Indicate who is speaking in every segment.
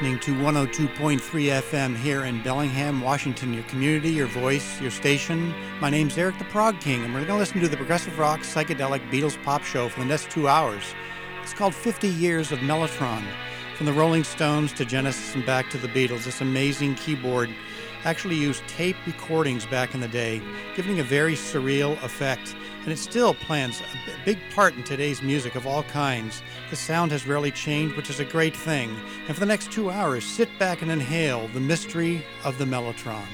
Speaker 1: Listening to 102.3 FM here in Bellingham, Washington, your community, your voice, your station. My name's Eric the Prog King, and we're going to listen to the progressive rock, psychedelic Beatles pop show for the next two hours. It's called 50 Years of Mellotron. From the Rolling Stones to Genesis and back to the Beatles, this amazing keyboard actually used tape recordings back in the day, giving a very surreal effect and it still plays a big part in today's music of all kinds. The sound has rarely changed, which is a great thing. And for the next two hours, sit back and inhale the mystery of the Mellotron.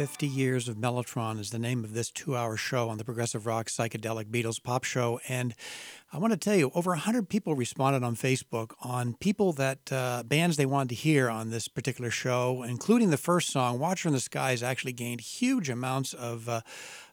Speaker 1: 50 Years of Mellotron is the name of this two hour show on the Progressive Rock Psychedelic Beatles Pop Show. And I want to tell you, over 100 people responded on Facebook on people that uh, bands they wanted to hear on this particular show, including the first song, Watcher in the Skies, actually gained huge amounts of. Uh,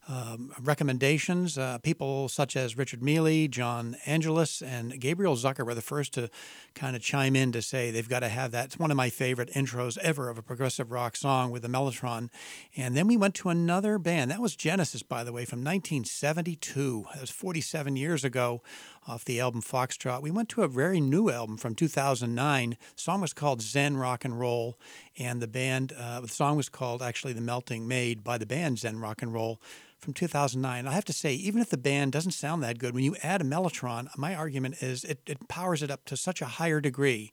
Speaker 1: um, recommendations. Uh, people such as Richard Mealy, John Angelus, and Gabriel Zucker were the first to kind of chime in to say they've got to have that. It's one of my favorite intros ever of a progressive rock song with the Mellotron. And then we went to another band. That was Genesis, by the way, from 1972. That was 47 years ago off the album Foxtrot. We went to a very new album from 2009. The song was called Zen Rock and Roll, and the band, uh, the song was called actually The Melting Made by the band Zen Rock and Roll from 2009. I have to say, even if the band doesn't sound that good, when you add a Mellotron, my argument is it, it powers it up to such a higher degree.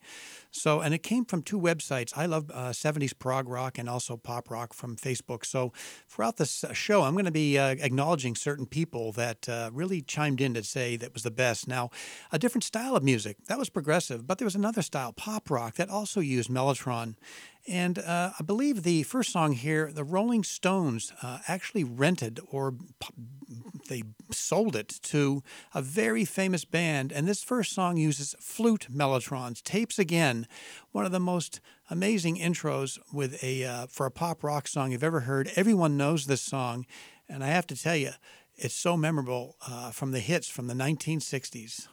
Speaker 1: So, and it came from two websites. I love uh, 70s prog rock and also pop rock from Facebook. So, throughout this uh, show, I'm going to be uh, acknowledging certain people that uh, really chimed in to say that was the best. Now, a different style of music that was progressive, but there was another style, pop rock, that also used Mellotron. And uh, I believe the first song here, the Rolling Stones uh, actually rented or they sold it to a very famous band. And this first song uses flute mellotrons, tapes again, one of the most amazing intros with a uh, for a pop rock song you've ever heard. Everyone knows this song, and I have to tell you, it's so memorable uh, from the hits from the 1960s.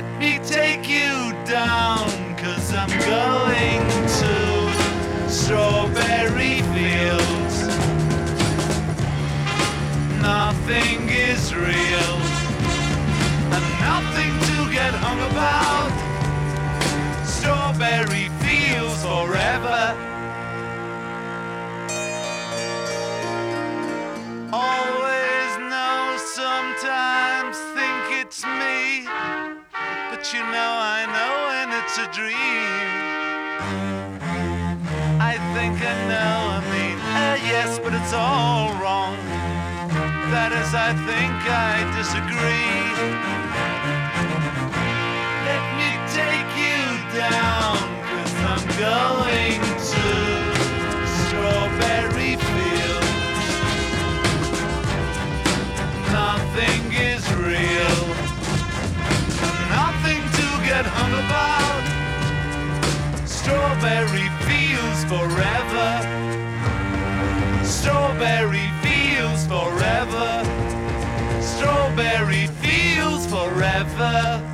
Speaker 2: Let me take you down, cause I'm going to Strawberry Fields. Nothing is real, and nothing to get hung about. You know, I know when it's a dream. I think I know, I mean, uh, yes, but it's all wrong. That is, I think I disagree. Let me take you down, cause I'm going Strawberry fields forever. Strawberry fields forever. Strawberry fields forever.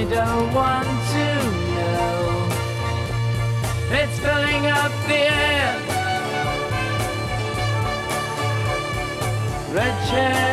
Speaker 3: I don't want to know. It's filling up the air. Red chair.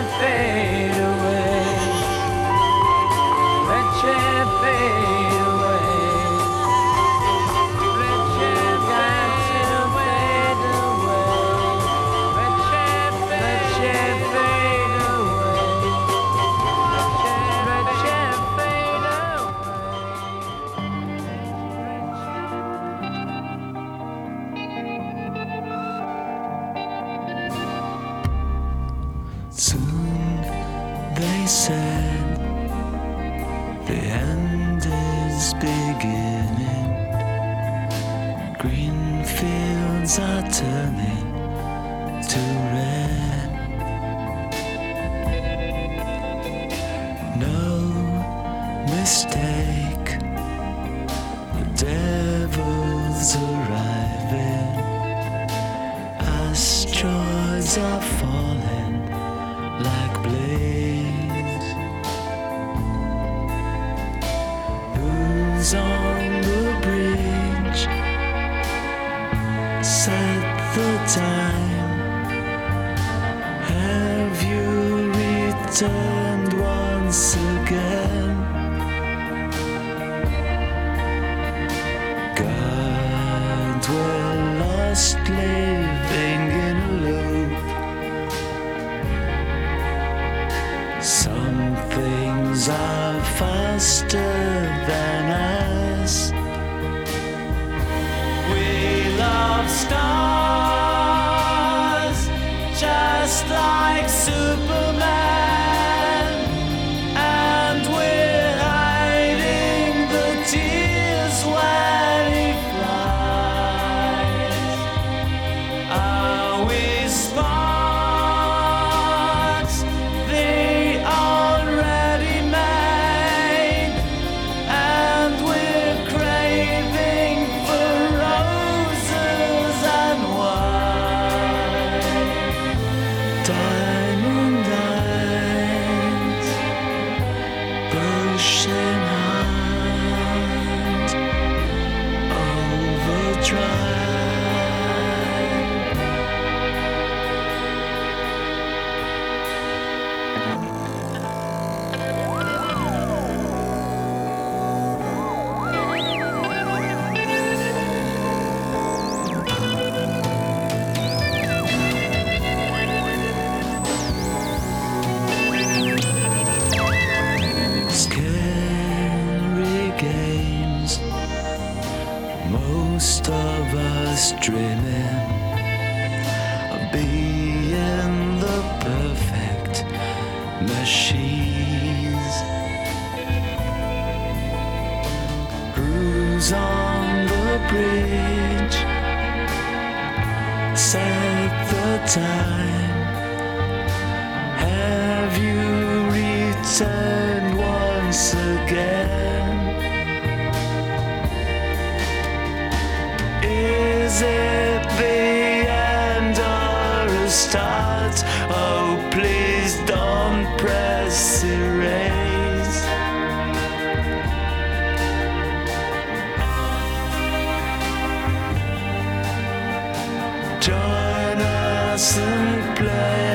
Speaker 3: Us and play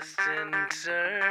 Speaker 3: just dressed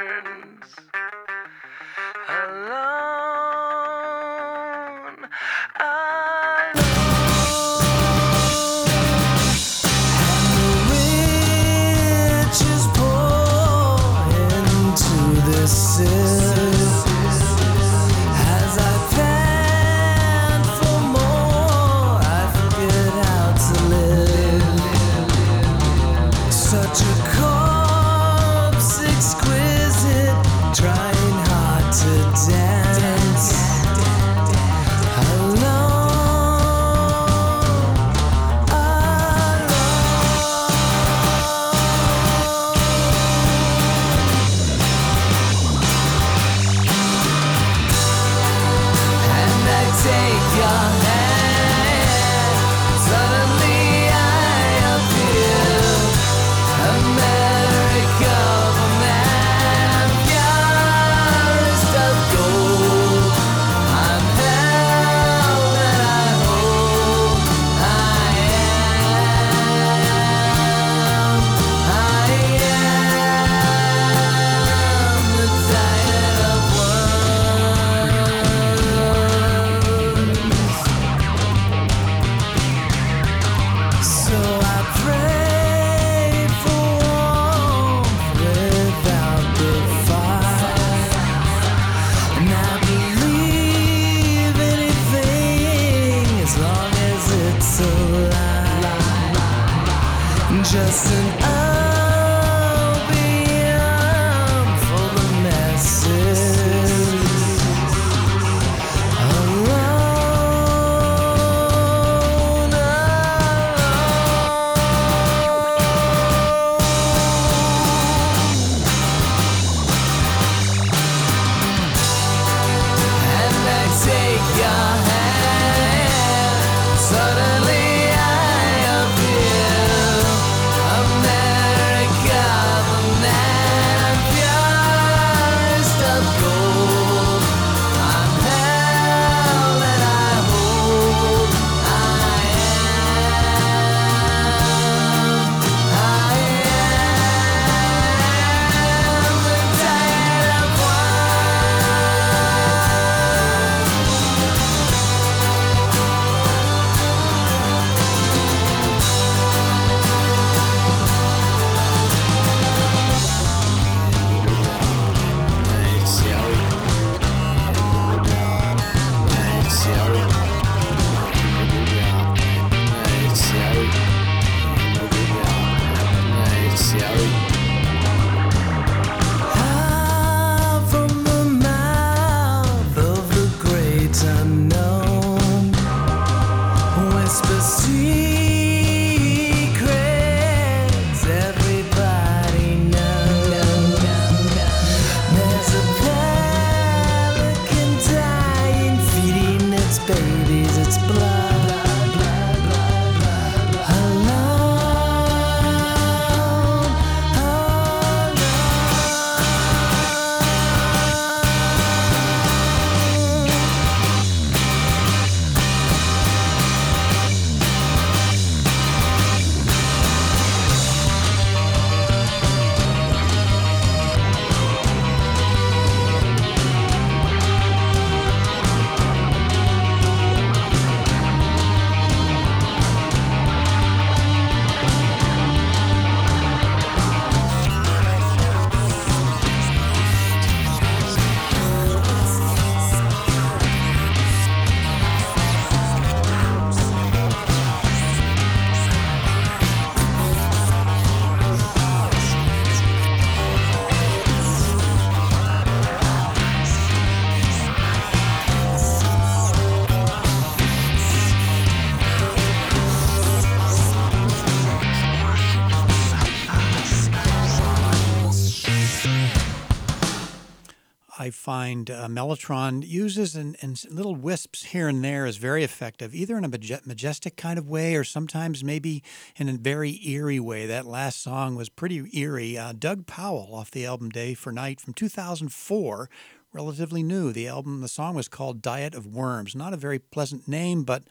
Speaker 1: find uh, Mellotron uses in, little wisps here and there is very effective, either in a majestic kind of way or sometimes maybe in a very eerie way. That last song was pretty eerie. Uh, Doug Powell off the album Day for Night from 2004 relatively new. The album, the song was called Diet of Worms. Not a very pleasant name, but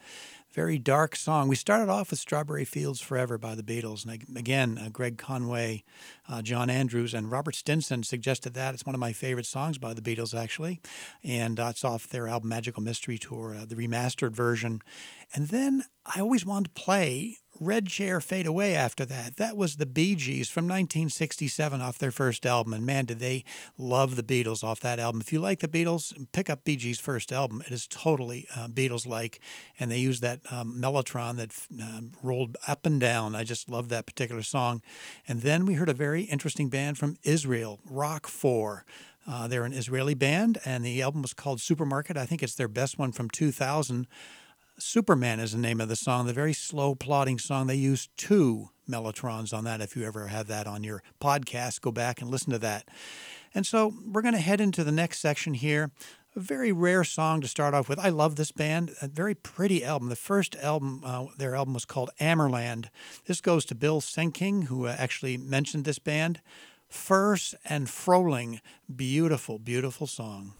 Speaker 1: very dark song. We started off with Strawberry Fields Forever by the Beatles. And again, uh, Greg Conway, uh, John Andrews, and Robert Stinson suggested that. It's one of my favorite songs by the Beatles, actually. And uh, it's off their album Magical Mystery Tour, uh, the remastered version. And then I always wanted to play Red Chair Fade Away after that. That was the Bee Gees from 1967 off their first album. And man, did they love the Beatles off that album. If you like the Beatles, pick up Bee Gees' first album. It is totally uh, Beatles like. And they use that um, Mellotron that uh, rolled up and down. I just love that particular song. And then we heard a very interesting band from Israel, Rockfour. Uh, they're an Israeli band, and the album was called Supermarket. I think it's their best one from 2000. Superman is the name of the song, the very slow, plodding song. They use two Mellotrons on that. If you ever have that on your podcast, go back and listen to that. And so we're going to head into the next section here. A very rare song to start off with. I love this band. A very pretty album. The first album, uh, their album was called Amerland. This goes to Bill Senking, who uh, actually mentioned this band. Furse and Froling. Beautiful, beautiful song.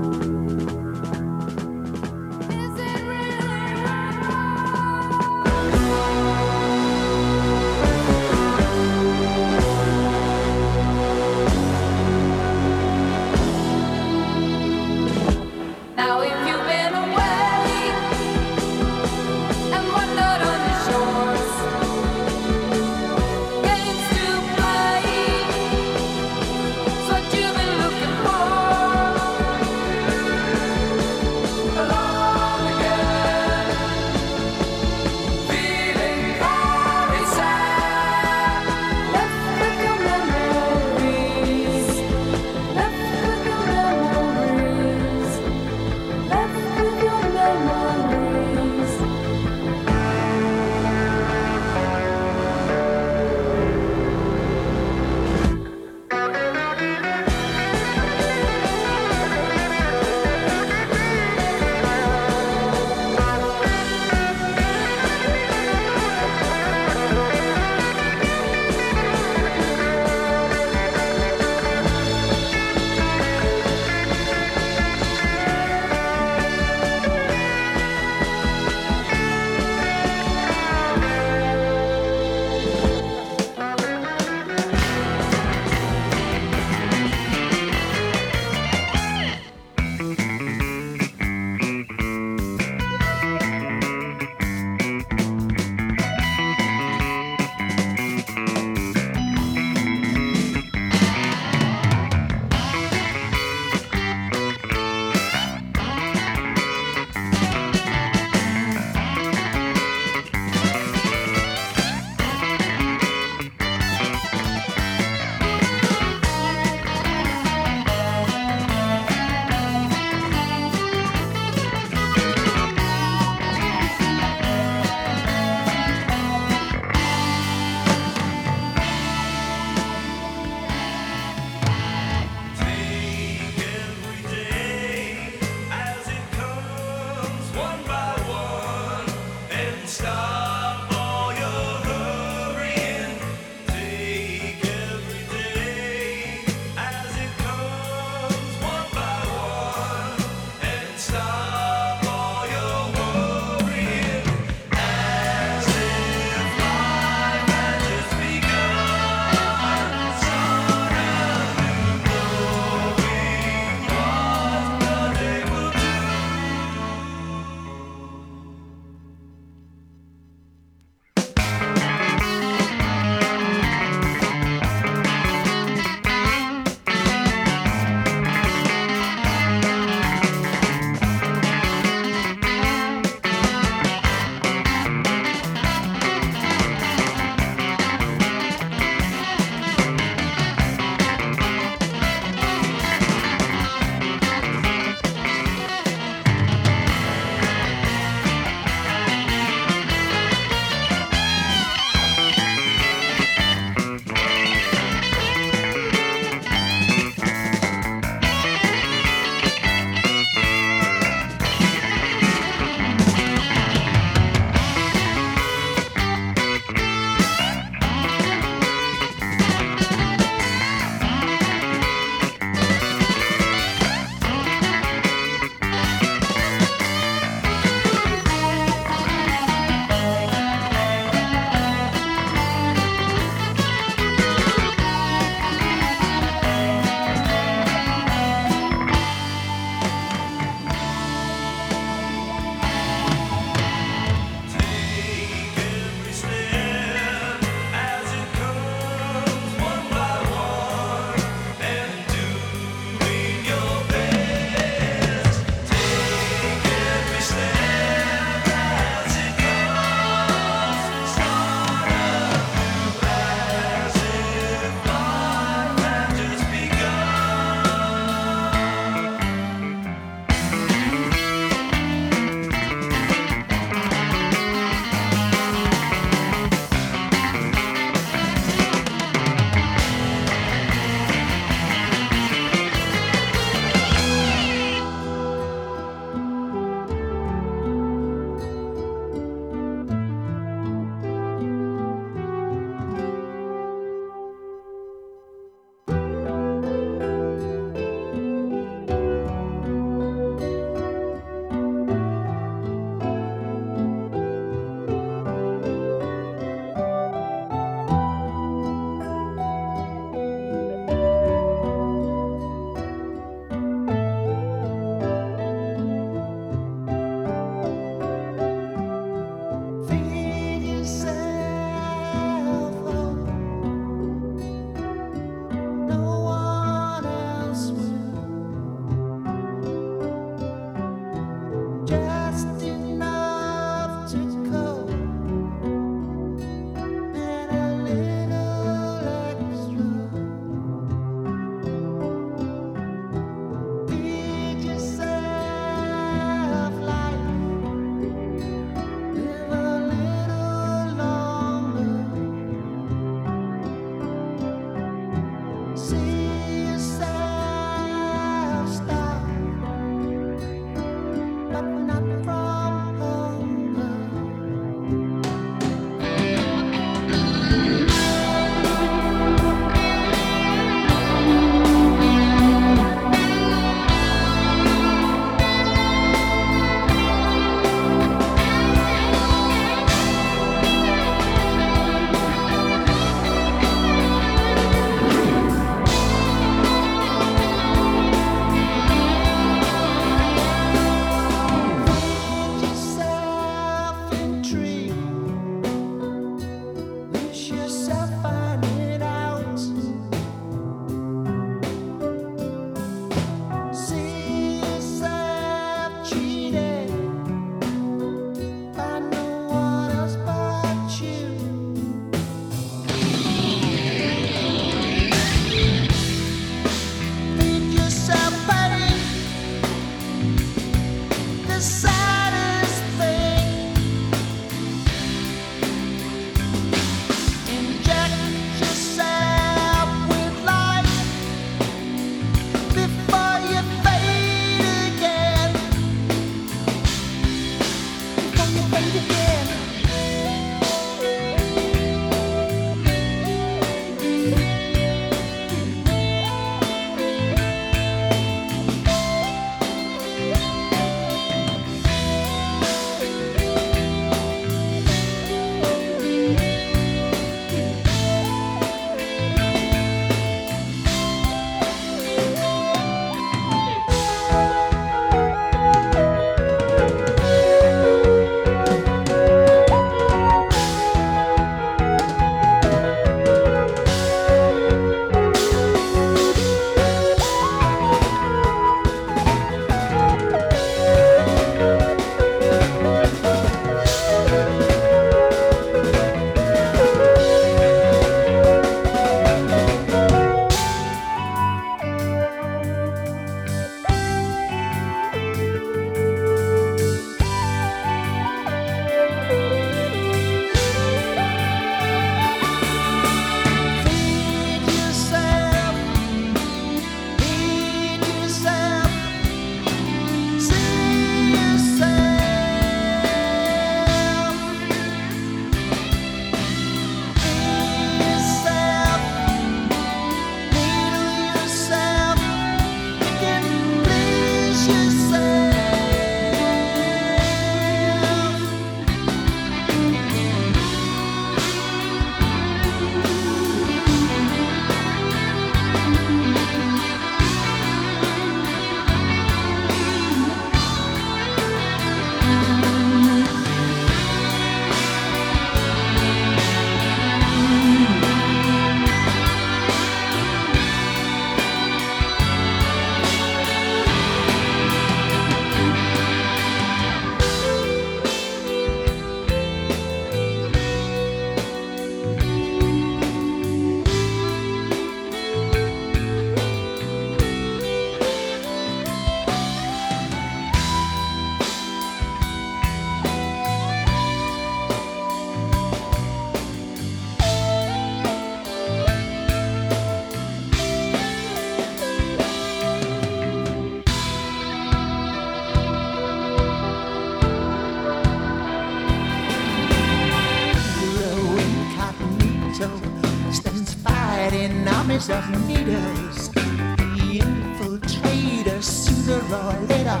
Speaker 4: Armies of meters. The infiltrator, sooner or later,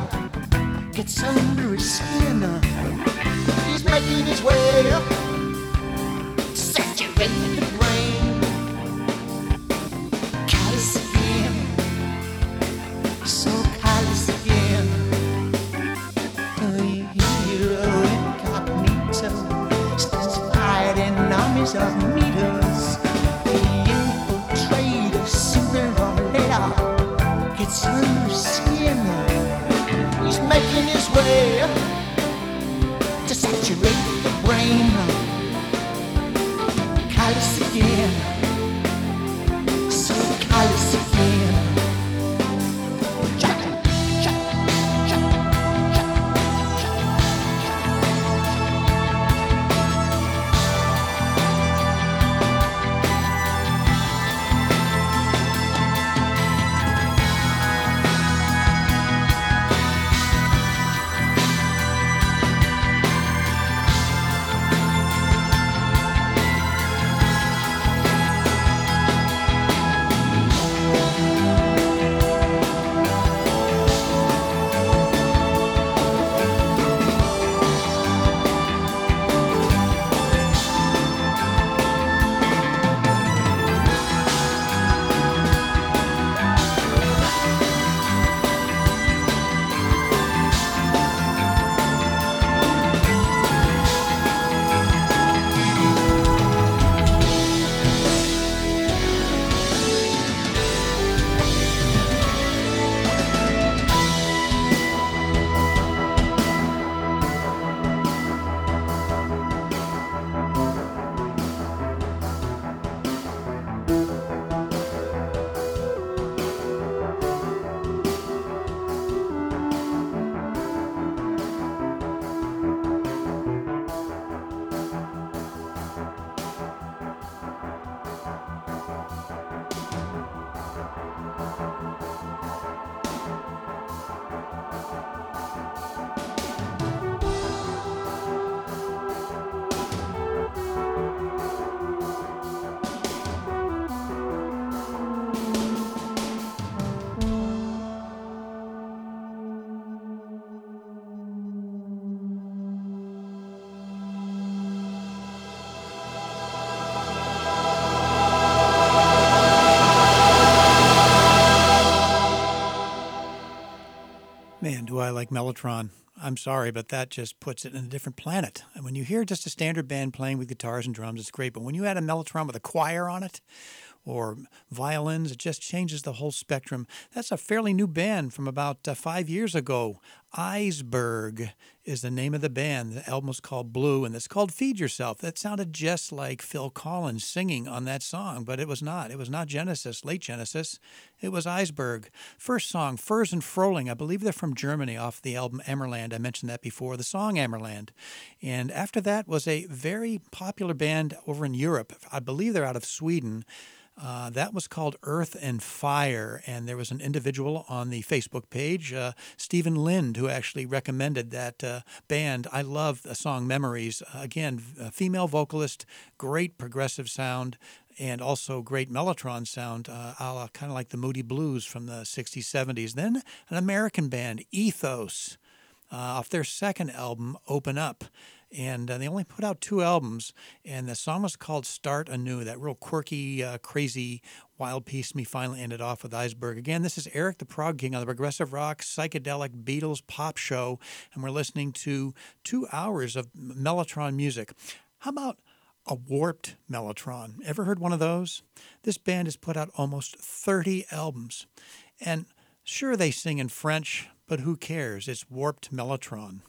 Speaker 4: gets under his skin. He's making his way up, saturating
Speaker 1: like Mellotron. I'm sorry, but that just puts it in a different planet. And when you hear just a standard band playing with guitars and drums, it's great. But when you add a Mellotron with a choir on it, or violins. It just changes the whole spectrum. That's a fairly new band from about uh, five years ago. Eyesberg is the name of the band. The album was called Blue, and it's called Feed Yourself. That sounded just like Phil Collins singing on that song, but it was not. It was not Genesis, late Genesis. It was Eyesberg. First song, Furs and Frohling. I believe they're from Germany off the album Emmerland. I mentioned that before, the song Emmerland. And after that was a very popular band over in Europe. I believe they're out of Sweden. Uh, that was called Earth and Fire, and there was an individual on the Facebook page, uh, Stephen Lind, who actually recommended that uh, band. I love the song Memories. again, female vocalist, great progressive sound, and also great Mellotron sound, uh, a la kind of like the Moody Blues from the 60s, 70s. Then an American band, Ethos, uh, off their second album, Open Up and uh, they only put out two albums and the song was called start anew that real quirky uh, crazy wild piece me finally ended off with Eyesberg. Again this is eric the prog king on the progressive rock psychedelic beatles pop show and we're listening to two hours of mellotron music. How about a warped mellotron? Ever heard one of those? This band has put out almost 30 albums and sure they sing in french but who cares? It's warped mellotron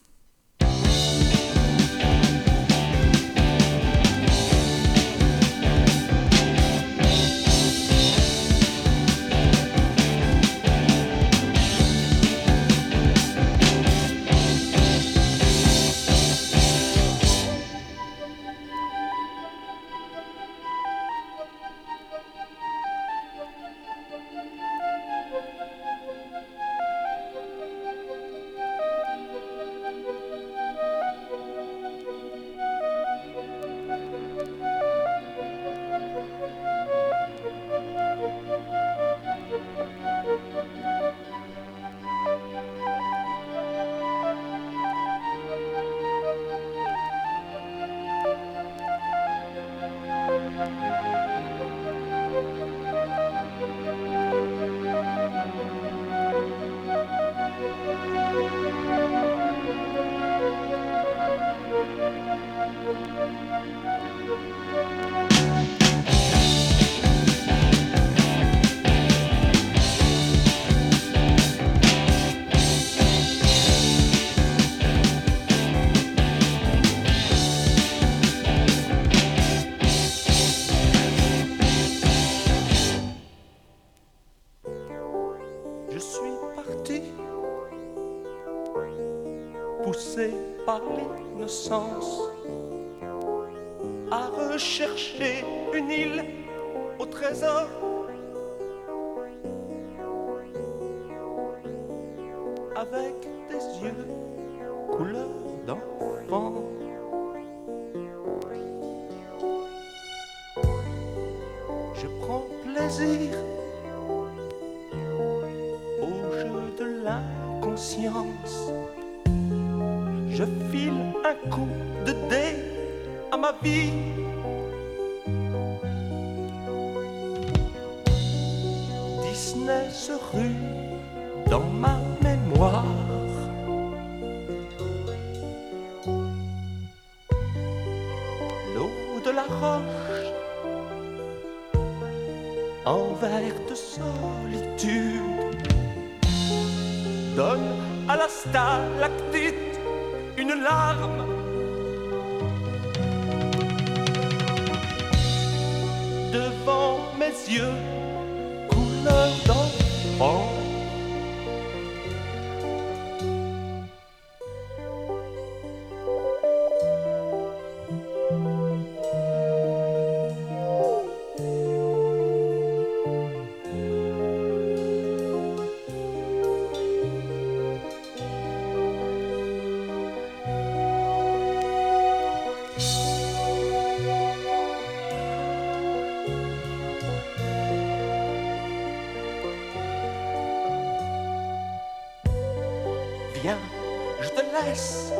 Speaker 5: je te laisse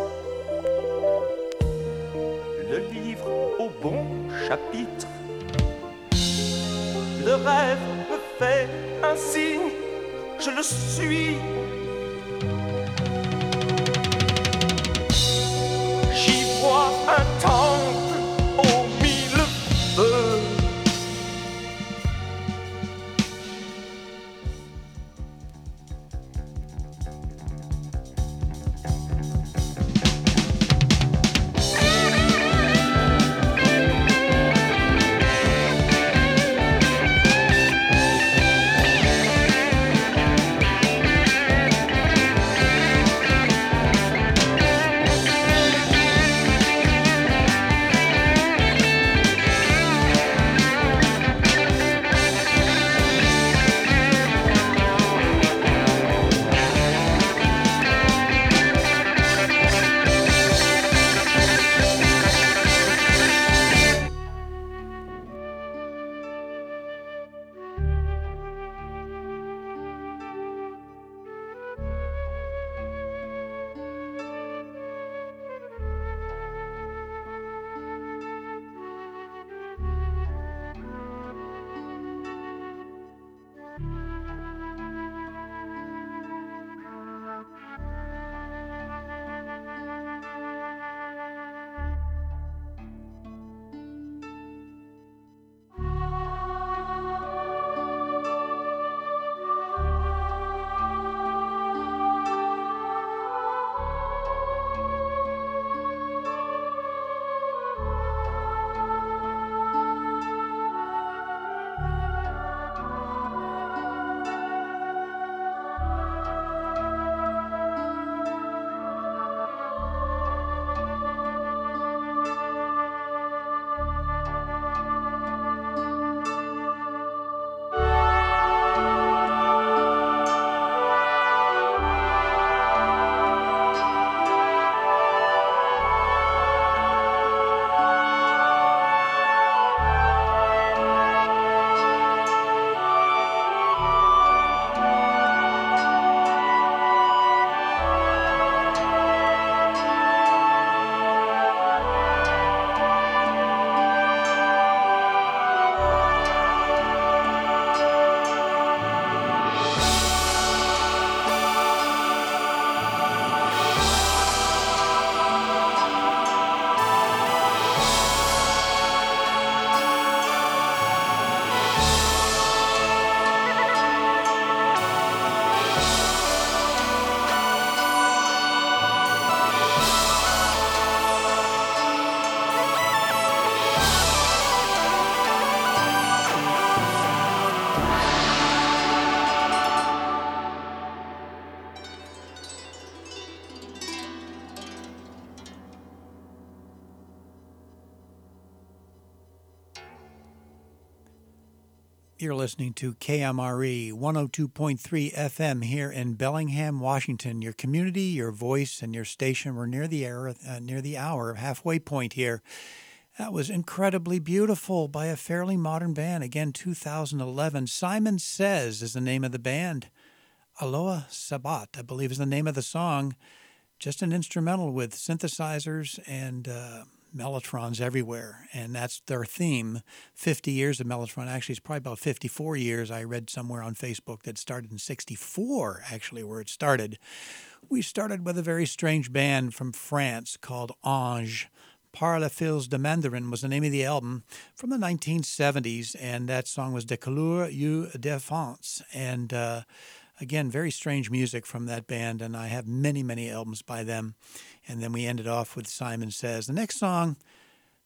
Speaker 5: le livre au bon chapitre. Le rêve me fait un signe, je le suis.
Speaker 1: Listening to KMRE 102.3 FM here in Bellingham, Washington. Your community, your voice, and your station. We're near the hour, uh, near the hour halfway point here. That was incredibly beautiful by a fairly modern band. Again, 2011. Simon Says is the name of the band. Aloha Sabat, I believe, is the name of the song. Just an instrumental with synthesizers and uh, Mellotrons everywhere, and that's their theme. 50 years of Mellotron. Actually, it's probably about 54 years. I read somewhere on Facebook that started in 64, actually, where it started. We started with a very strange band from France called Ange. Par les fils de Mandrin was the name of the album from the 1970s, and that song was De Couleur ou de France. And uh, again, very strange music from that band, and I have many, many albums by them. And then we ended off with Simon Says. The next song,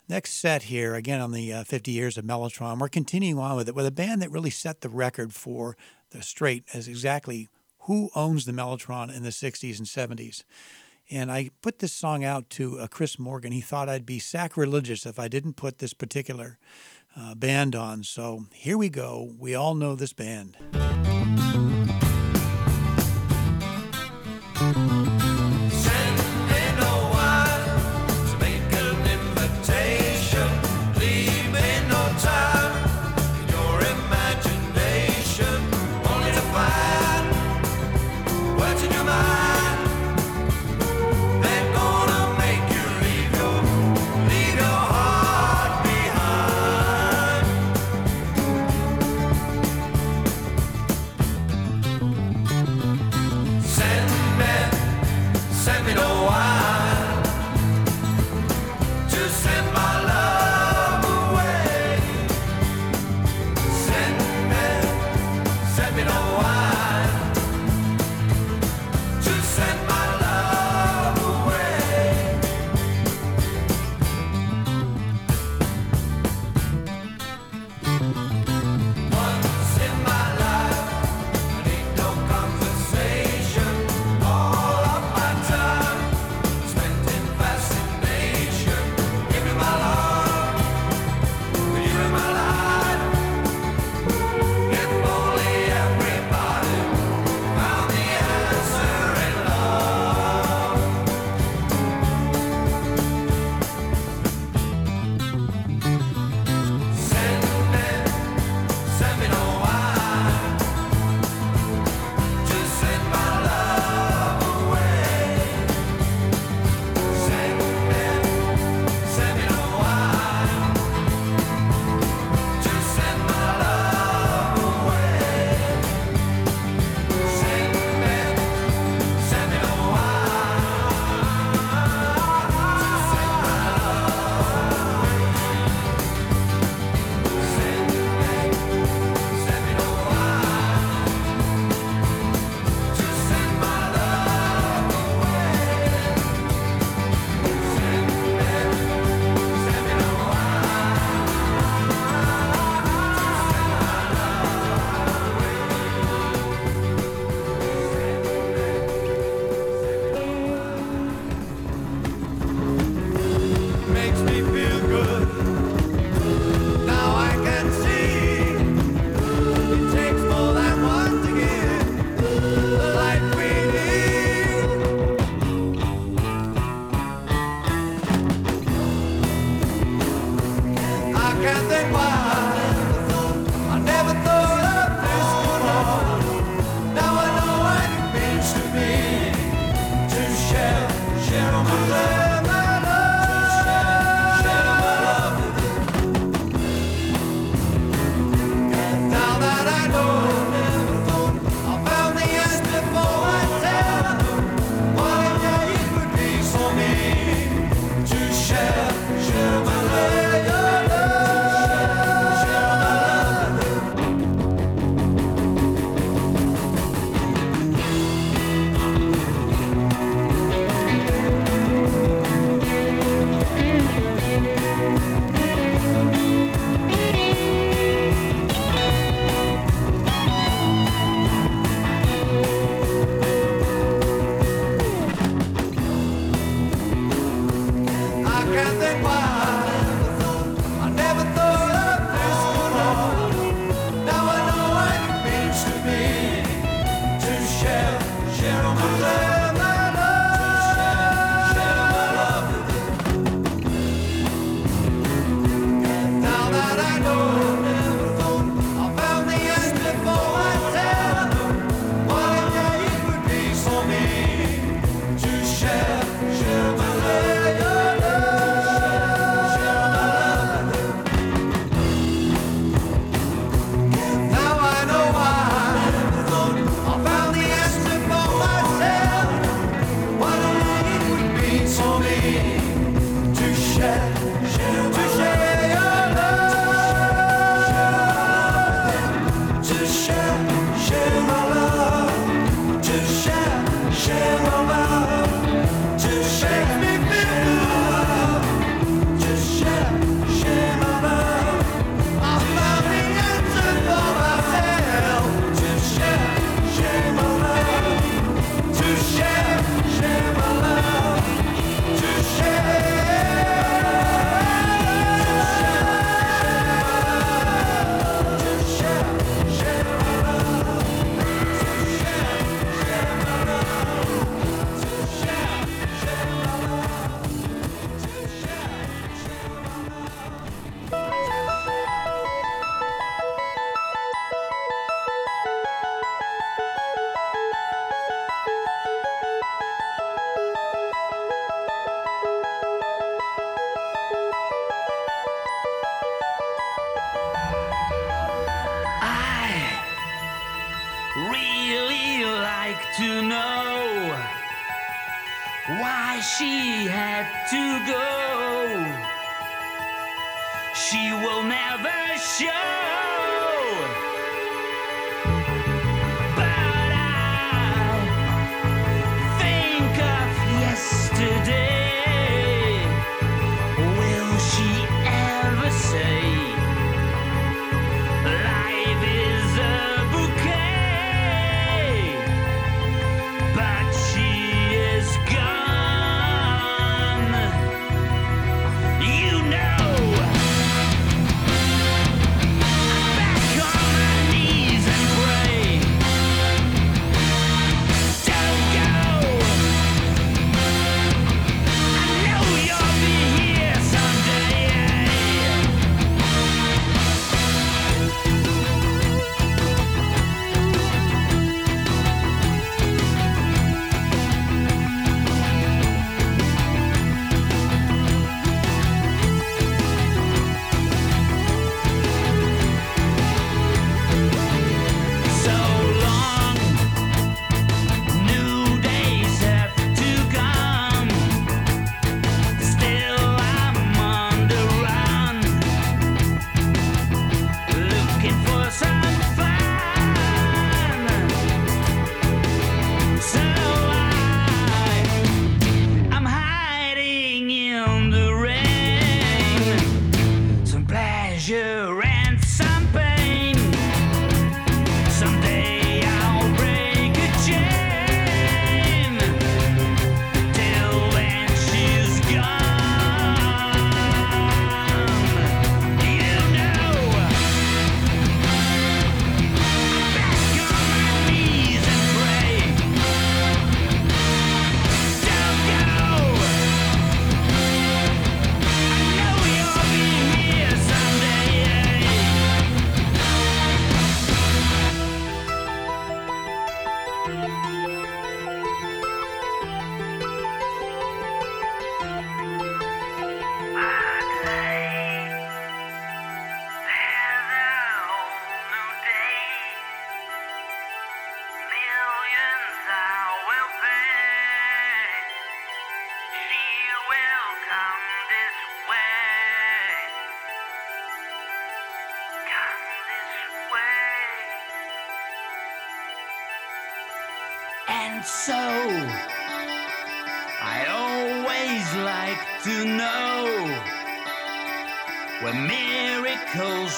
Speaker 1: next set here, again on the uh, 50 years of Mellotron, we're continuing on with it with a band that really set the record for the straight as exactly who owns the Mellotron in the 60s and 70s. And I put this song out to uh, Chris Morgan. He thought I'd be sacrilegious if I didn't put this particular uh, band on. So here we go. We all know this band. Thank you.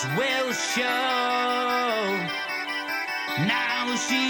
Speaker 6: My show. is done.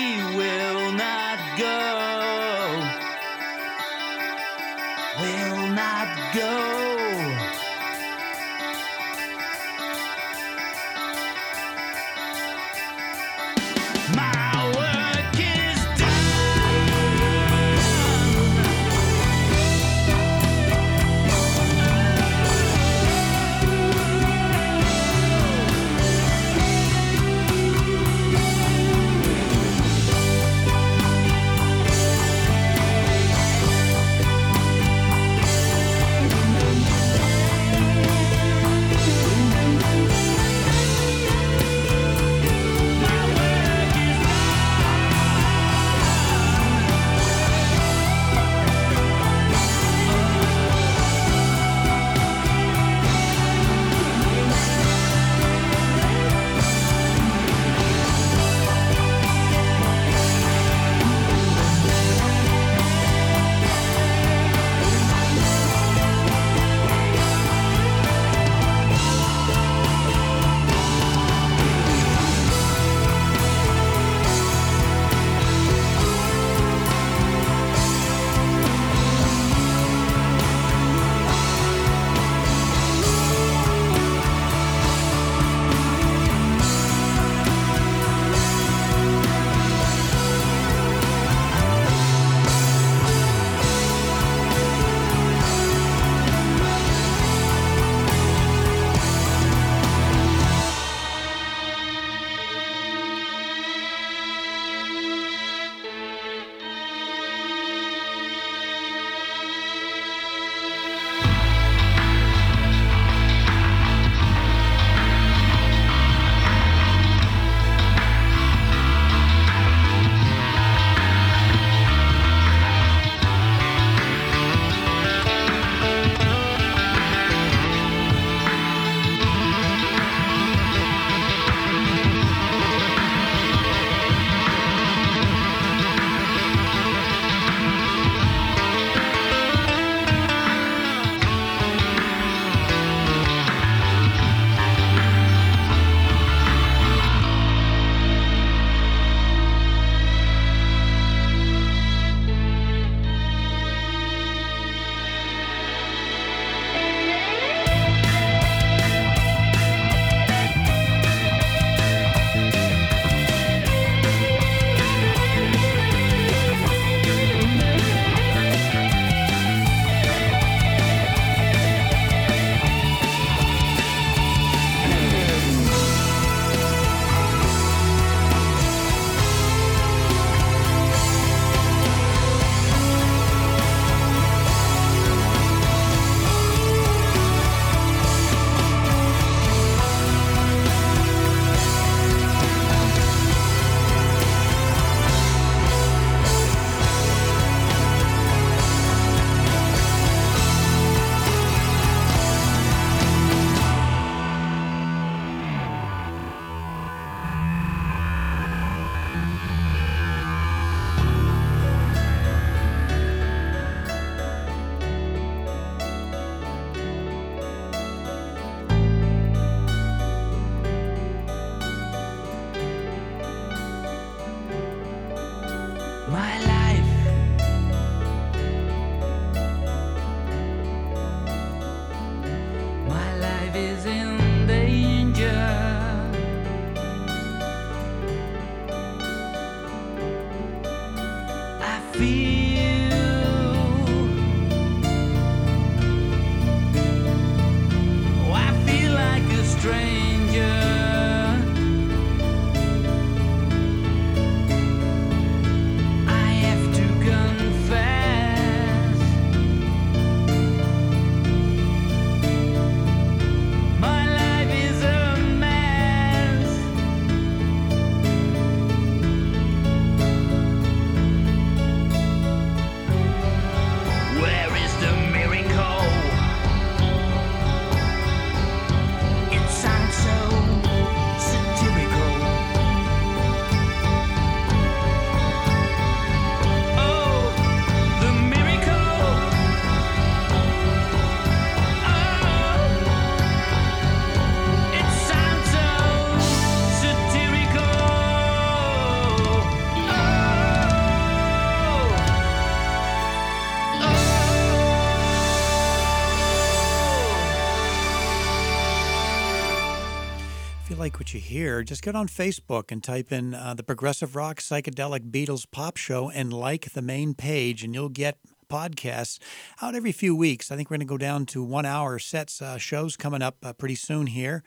Speaker 1: What you hear, just get on Facebook and type in uh, the Progressive Rock Psychedelic Beatles Pop Show and like the main page, and you'll get podcasts out every few weeks. I think we're going to go down to one hour sets, uh, shows coming up uh, pretty soon here.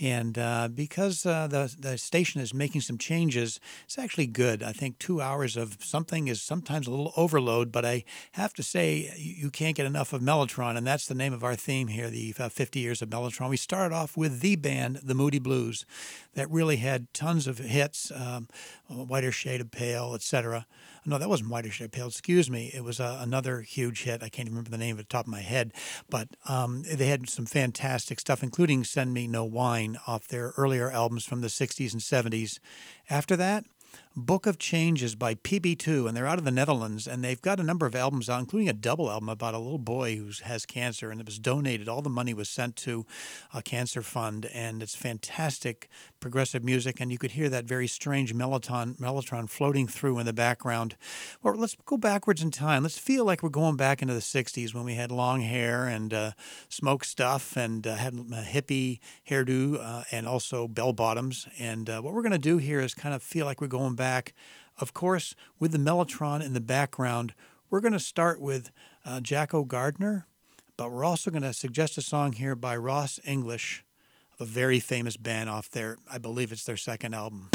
Speaker 1: And uh, because uh, the, the station is making some changes, it's actually good. I think two hours of something is sometimes a little overload, but I have to say, you, can't get enough of Mellotron. And that's the name of our theme here, the uh, 50 years of Mellotron. We started off with the band, the Moody Blues, that really had tons of hits, um, Whiter Shade of Pale, etc. No, that wasn't Whiter Shade of Pale. Excuse me. It was uh, another huge hit. I can't remember the name at the top of my head, but um, they had some fantastic stuff, including "Send Me No Wine" off their earlier albums from the '60s and '70s. After that, Book of Changes by PBII, and they're out of the Netherlands, and they've got a number of albums out, including a double album about a little boy who has cancer, and it was donated. All the money was sent to a cancer fund, and it's fantastic progressive music, and you could hear that very strange mellotron floating through in the background. Well, let's go backwards in time. Let's feel like we're going back into the 60s when we had long hair and uh, smoke stuff and uh, had a hippie hairdo uh, and also bell bottoms. And uh, what we're going to do here is kind of feel like we're going back back. Of course, with the Mellotron in the background, we're going to start with uh, Jacco Gardner, but we're also going to suggest a song here by Ross English, a very famous band off their, I believe it's their second album.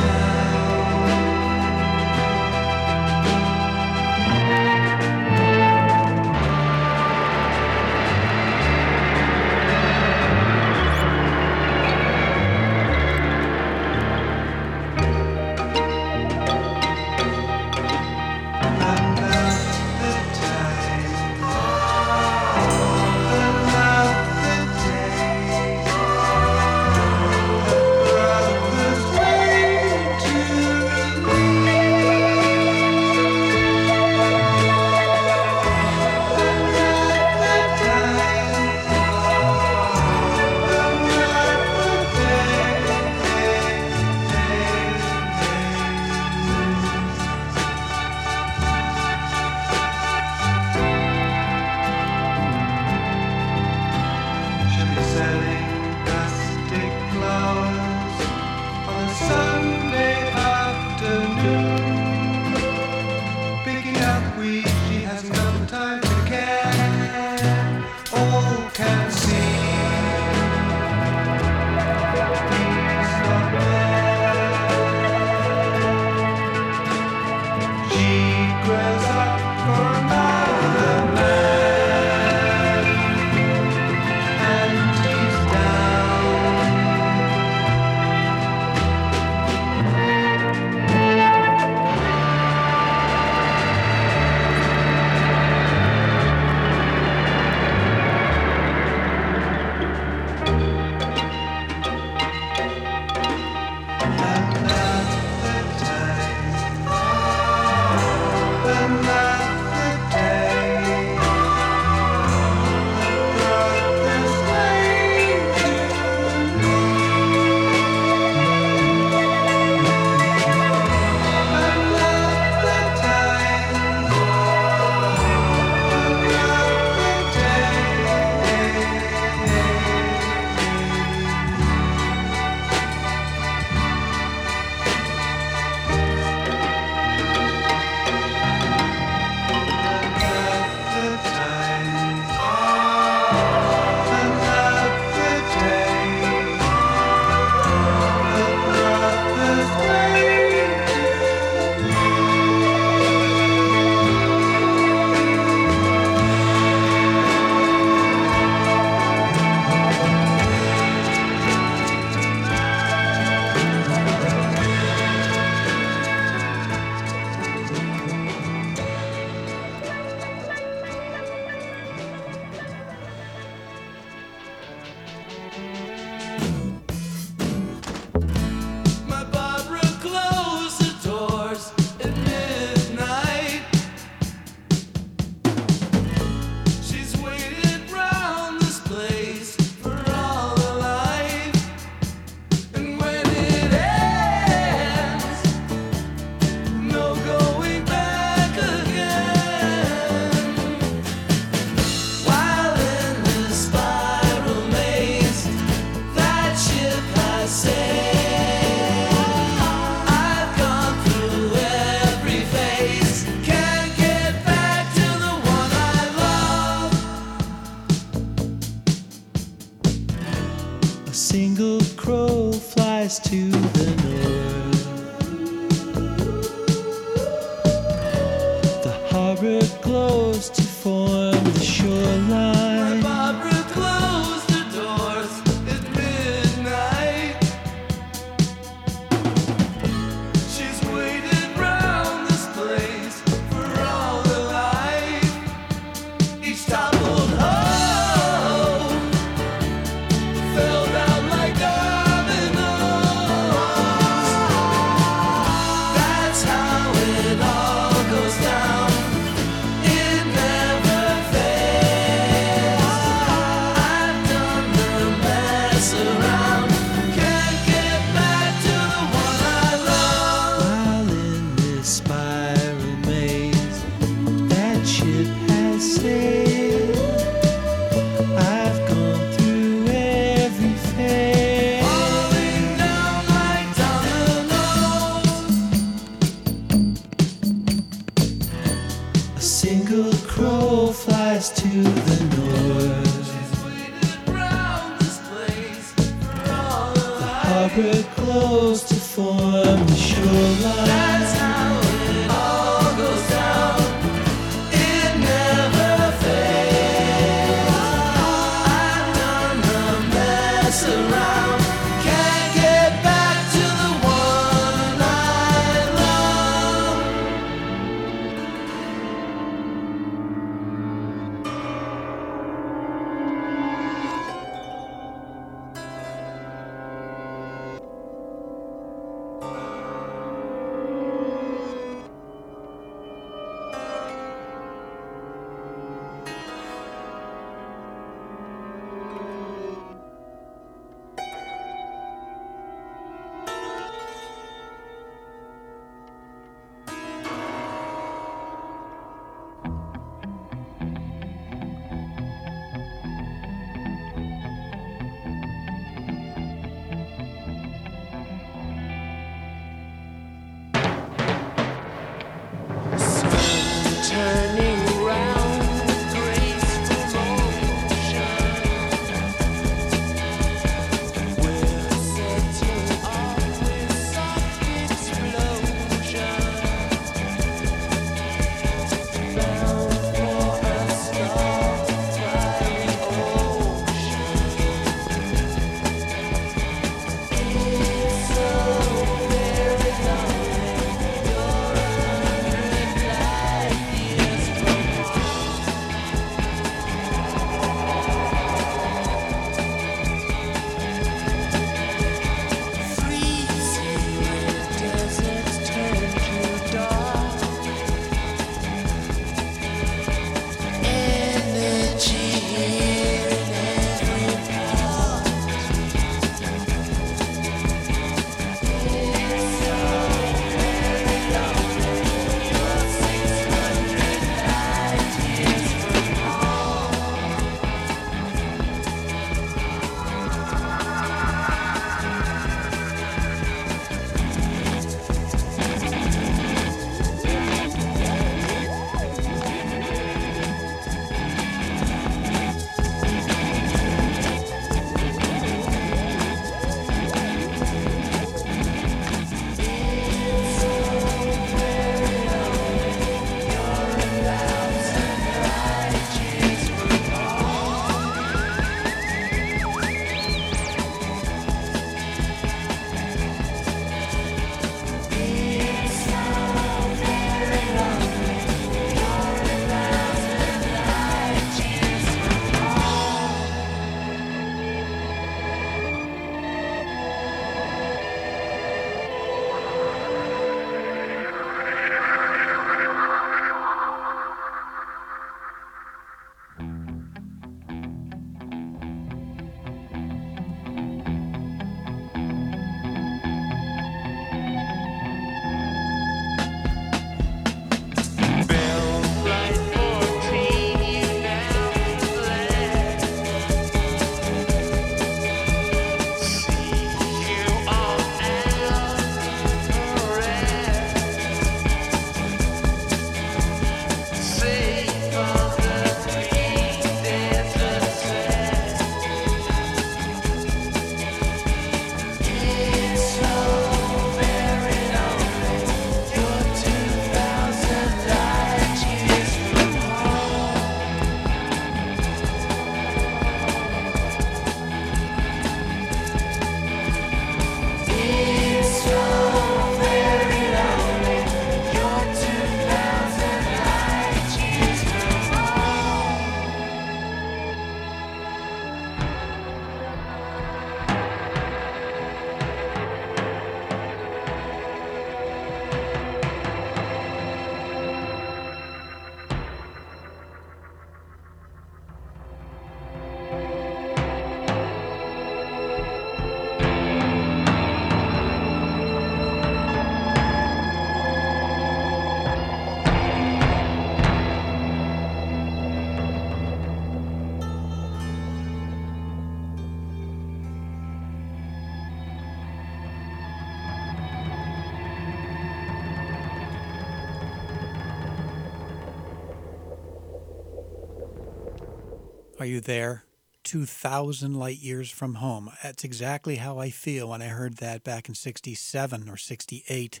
Speaker 1: Are you there? 2,000 light years from home. That's exactly how I feel when I heard that back in 67 or 68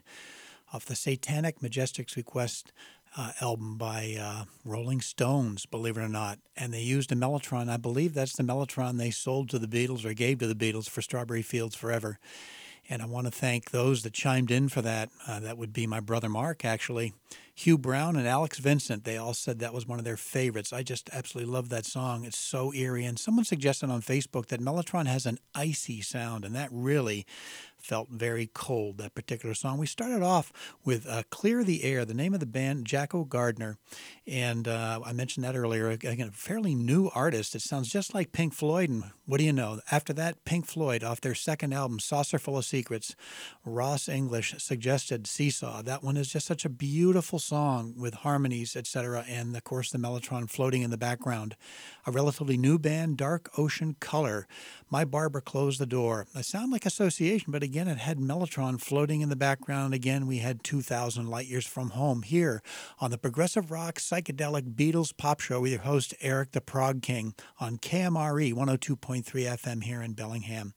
Speaker 1: off the Satanic Majesties Request uh, album by uh, Rolling Stones, believe it or not. And they used a Mellotron. I believe that's the Mellotron they sold to the Beatles or gave to the Beatles for Strawberry Fields Forever. And I want to thank those that chimed in for that. Uh, that would be my brother Mark, actually. Hugh Brown and Alex Vincent, they all said that was one of their favorites. I just absolutely love that song. It's so eerie. And someone suggested on Facebook that Mellotron has an icy sound, and that really felt very cold, that particular song. We started off with uh, Clear the Air, the name of the band, Jacco Gardner. And uh, I mentioned that earlier. Again, a fairly new artist. It sounds just like Pink Floyd. And what do you know? After that, Pink Floyd, off their second album, Saucerful of Secrets, Ross English suggested Seesaw. That one is just such a beautiful song with harmonies, etc., and of course the mellotron floating in the background. A relatively new band, Dark Ocean Color. My barber closed the door. I sound like association, but again, it had mellotron floating in the background. Again, we had 2,000 light years from home here on the progressive rock psychedelic Beatles pop show with your host Eric the Prog King on KMRE 102.3 FM here in Bellingham.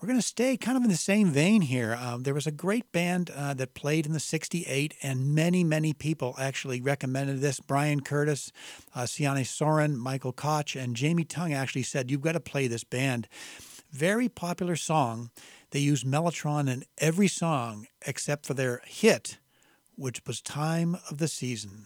Speaker 1: We're going to stay kind of in the same vein here. Um, there was a great band uh, that played in the 68, and many, many people actually recommended this. Brian Curtis, uh, Sione Soren, Michael Koch, and Jamie Tung actually said, You've got to play this band. Very popular song. They used Mellotron in every song except for their hit, which was Time of the Season.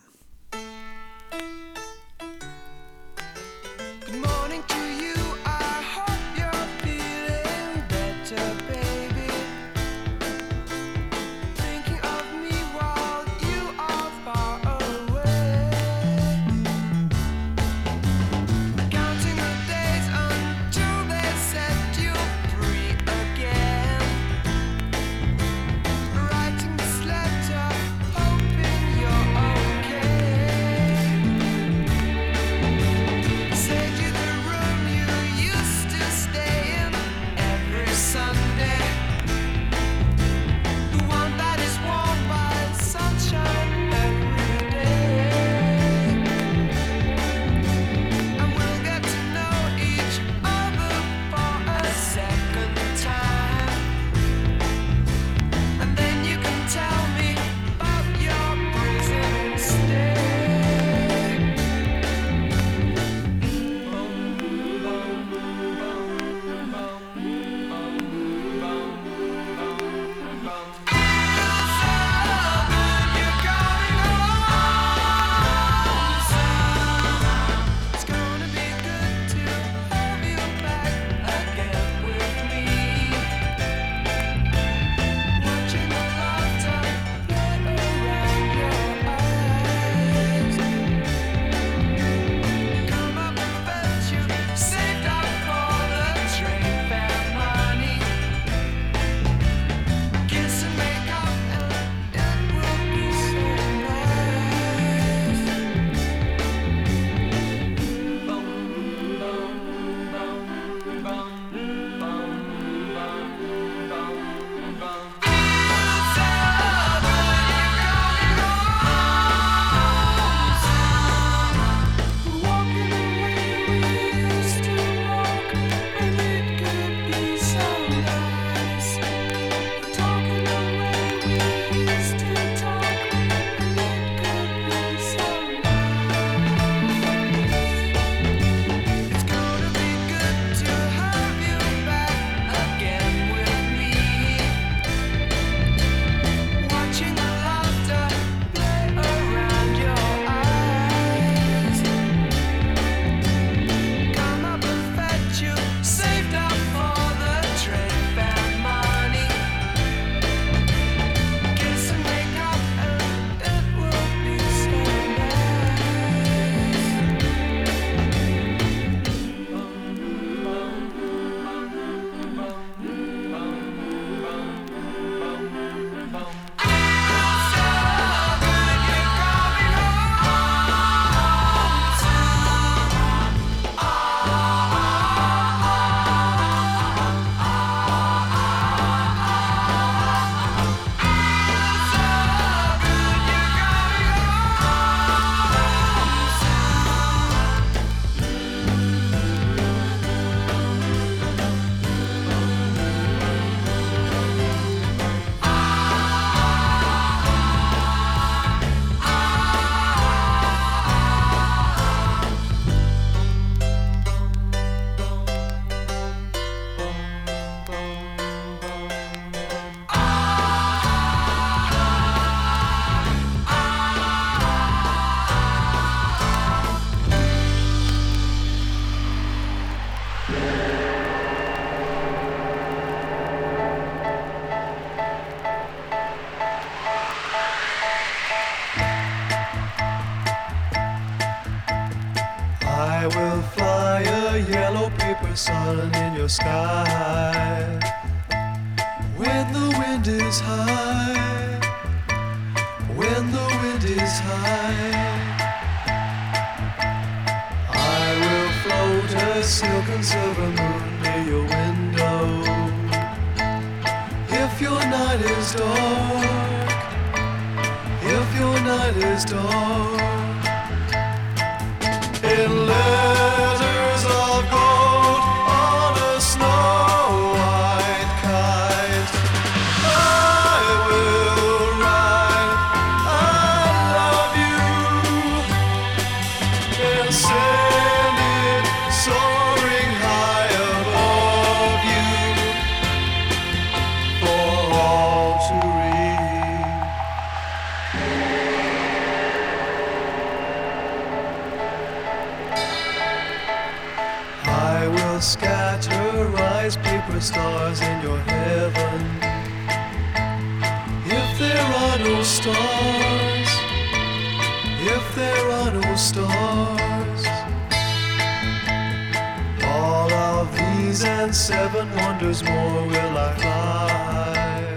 Speaker 7: and seven wonders more will I fly.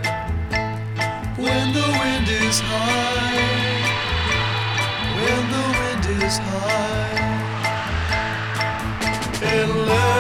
Speaker 7: When the wind is high, when the wind is high, and love.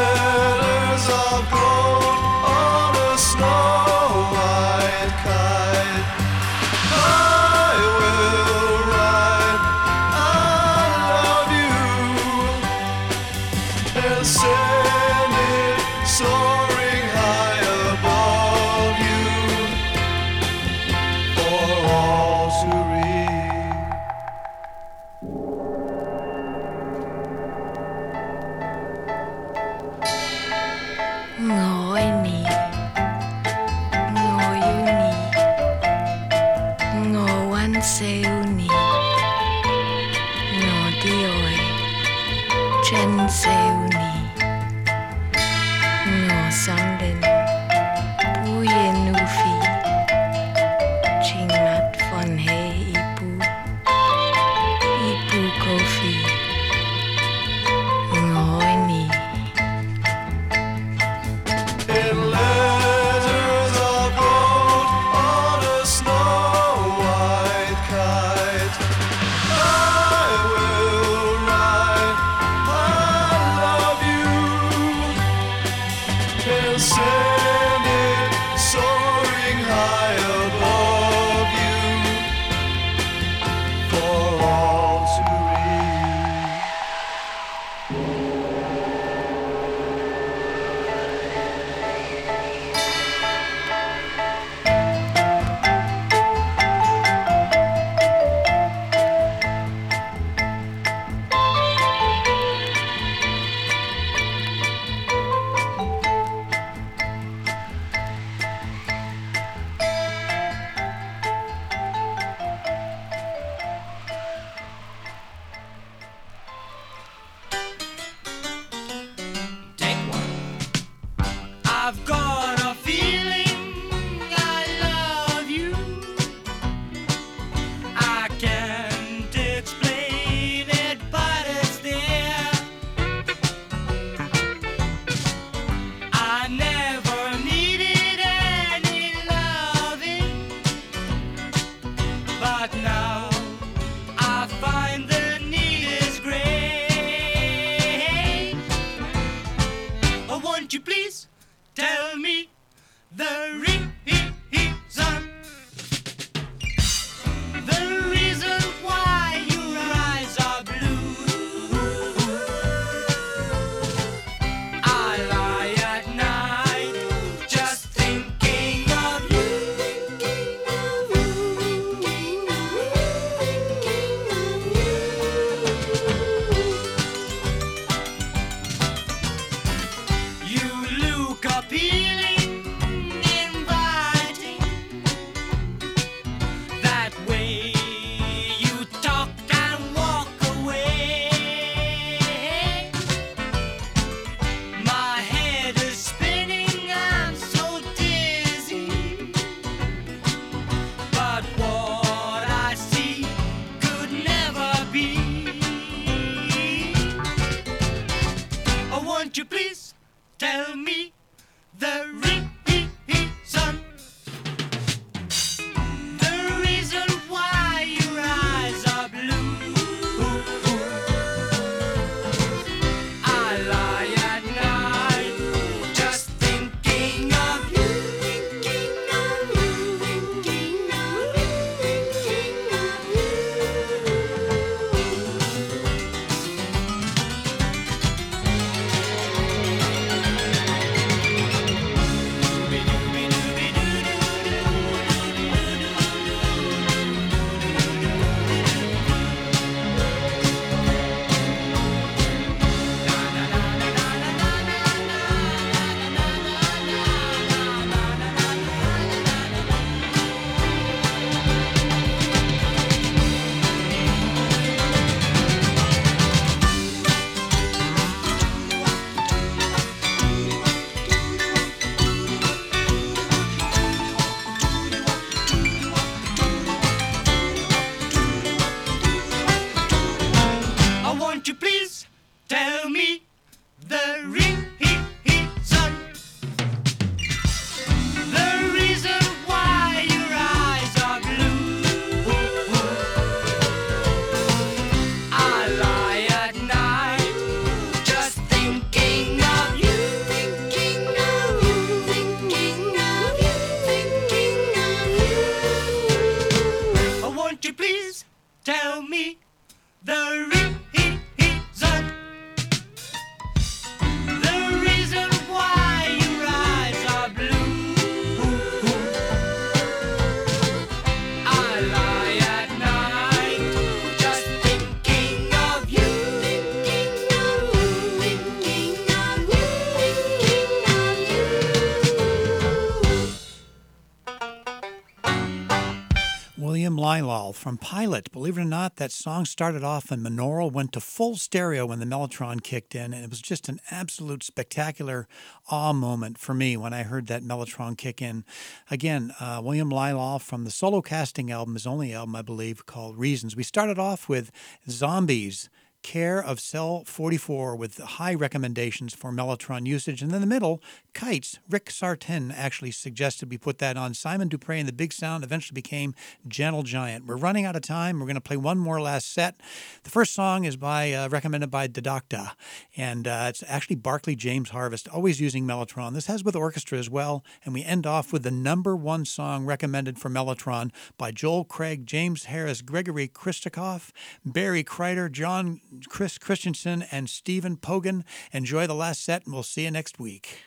Speaker 1: From Pilot. Believe it or not, that song started off in monaural, went to full stereo when the Mellotron kicked in, and it was just an absolute spectacular awe moment for me when I heard that Mellotron kick in. Again, uh, William Lyall from the solo casting album, his only album, I believe, called Reasons. We started off with Zombies care of Cell 44 with high recommendations for Mellotron usage. And in the middle, Kites. Rick Sartin actually suggested we put that on. Simon Dupree and the Big Sound eventually became Gentle Giant. We're running out of time. We're going to play one more last set. The first song is by uh, recommended by Didacta, and uh, it's actually Barclay James Harvest, always using Mellotron. This has with orchestra as well. And we end off with the number one song recommended for Mellotron by Joel Craig, James Harris, Gregory Christikoff, Barry Kreider, John Chris Christensen, and Stephen Pogan. Enjoy the last set, and we'll see you next week.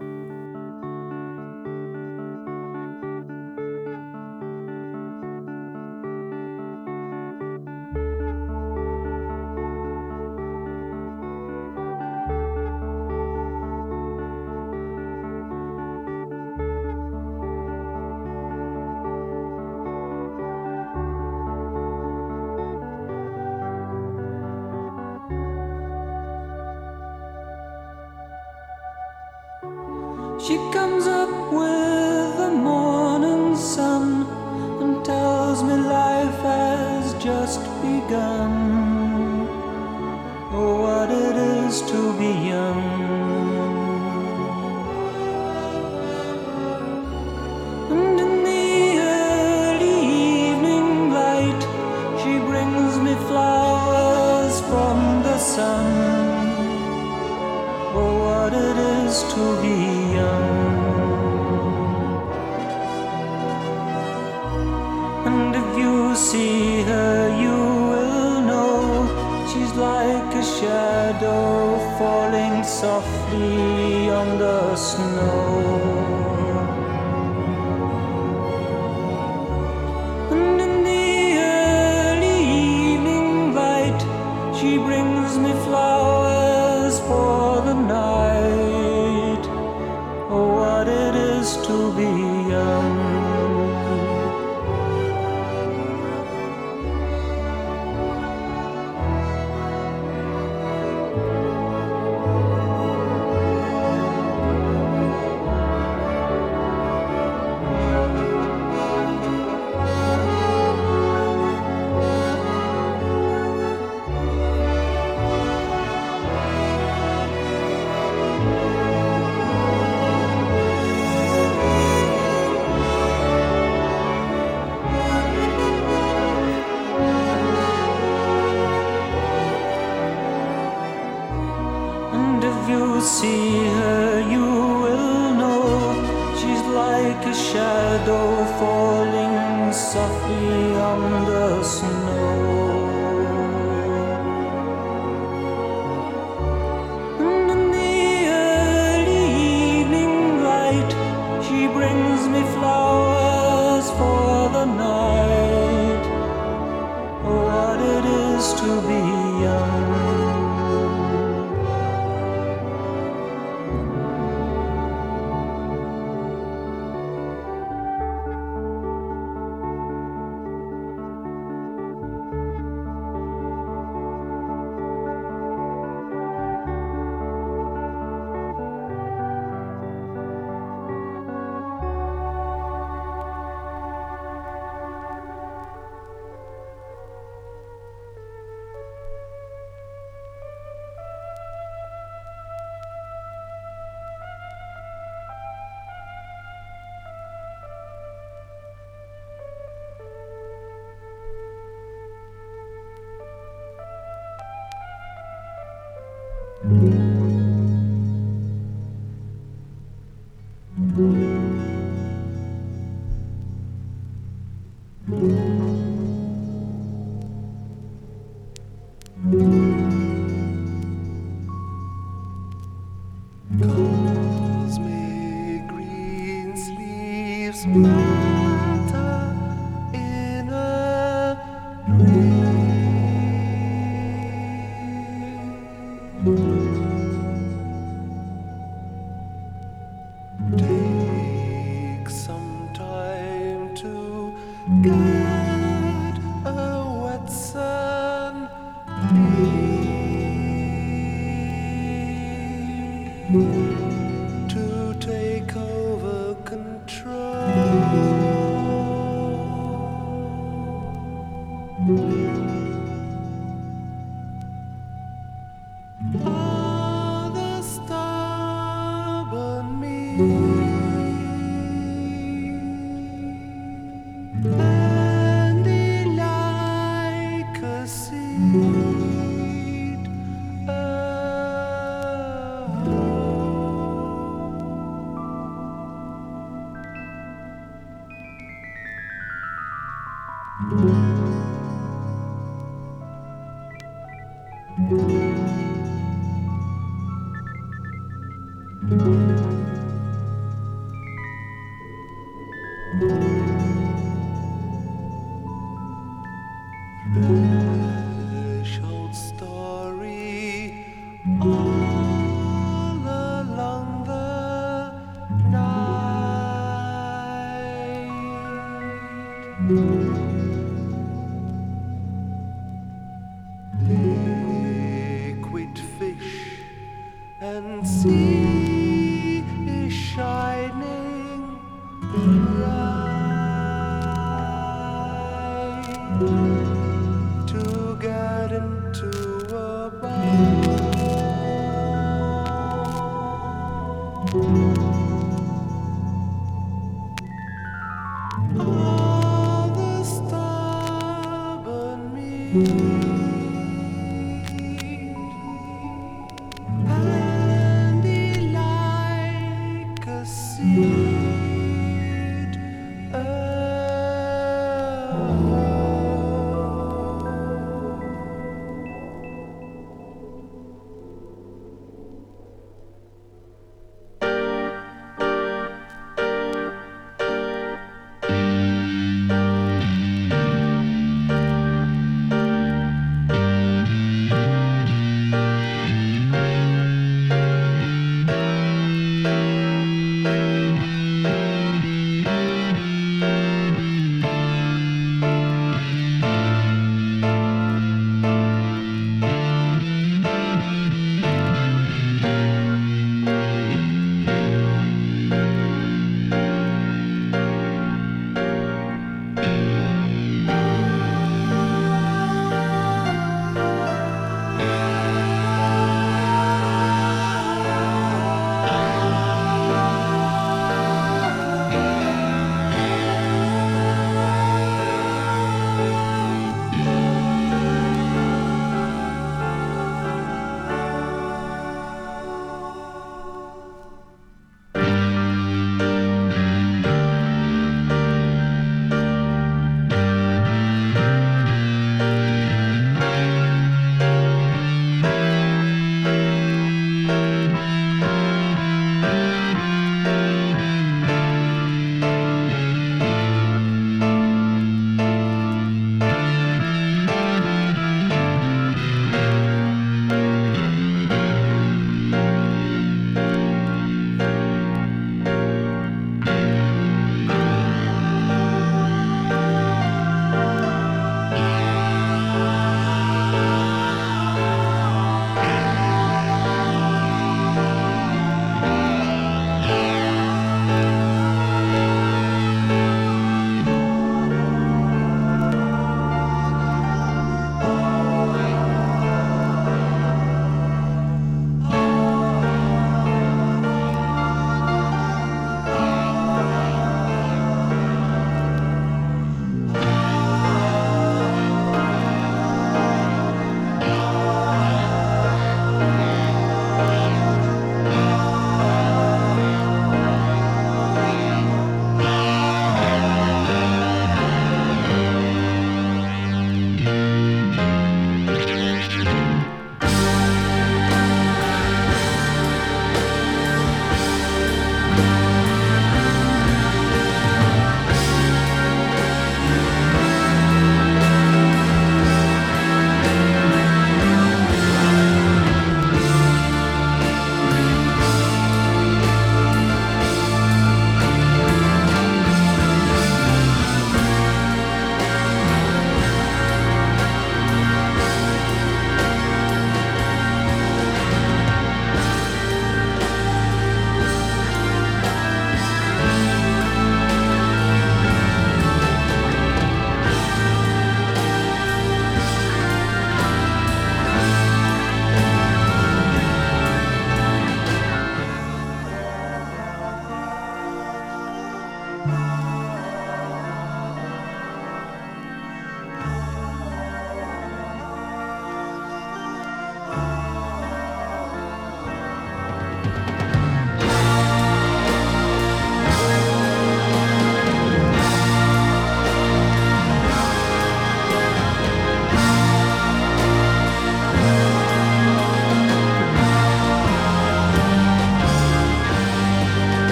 Speaker 2: Música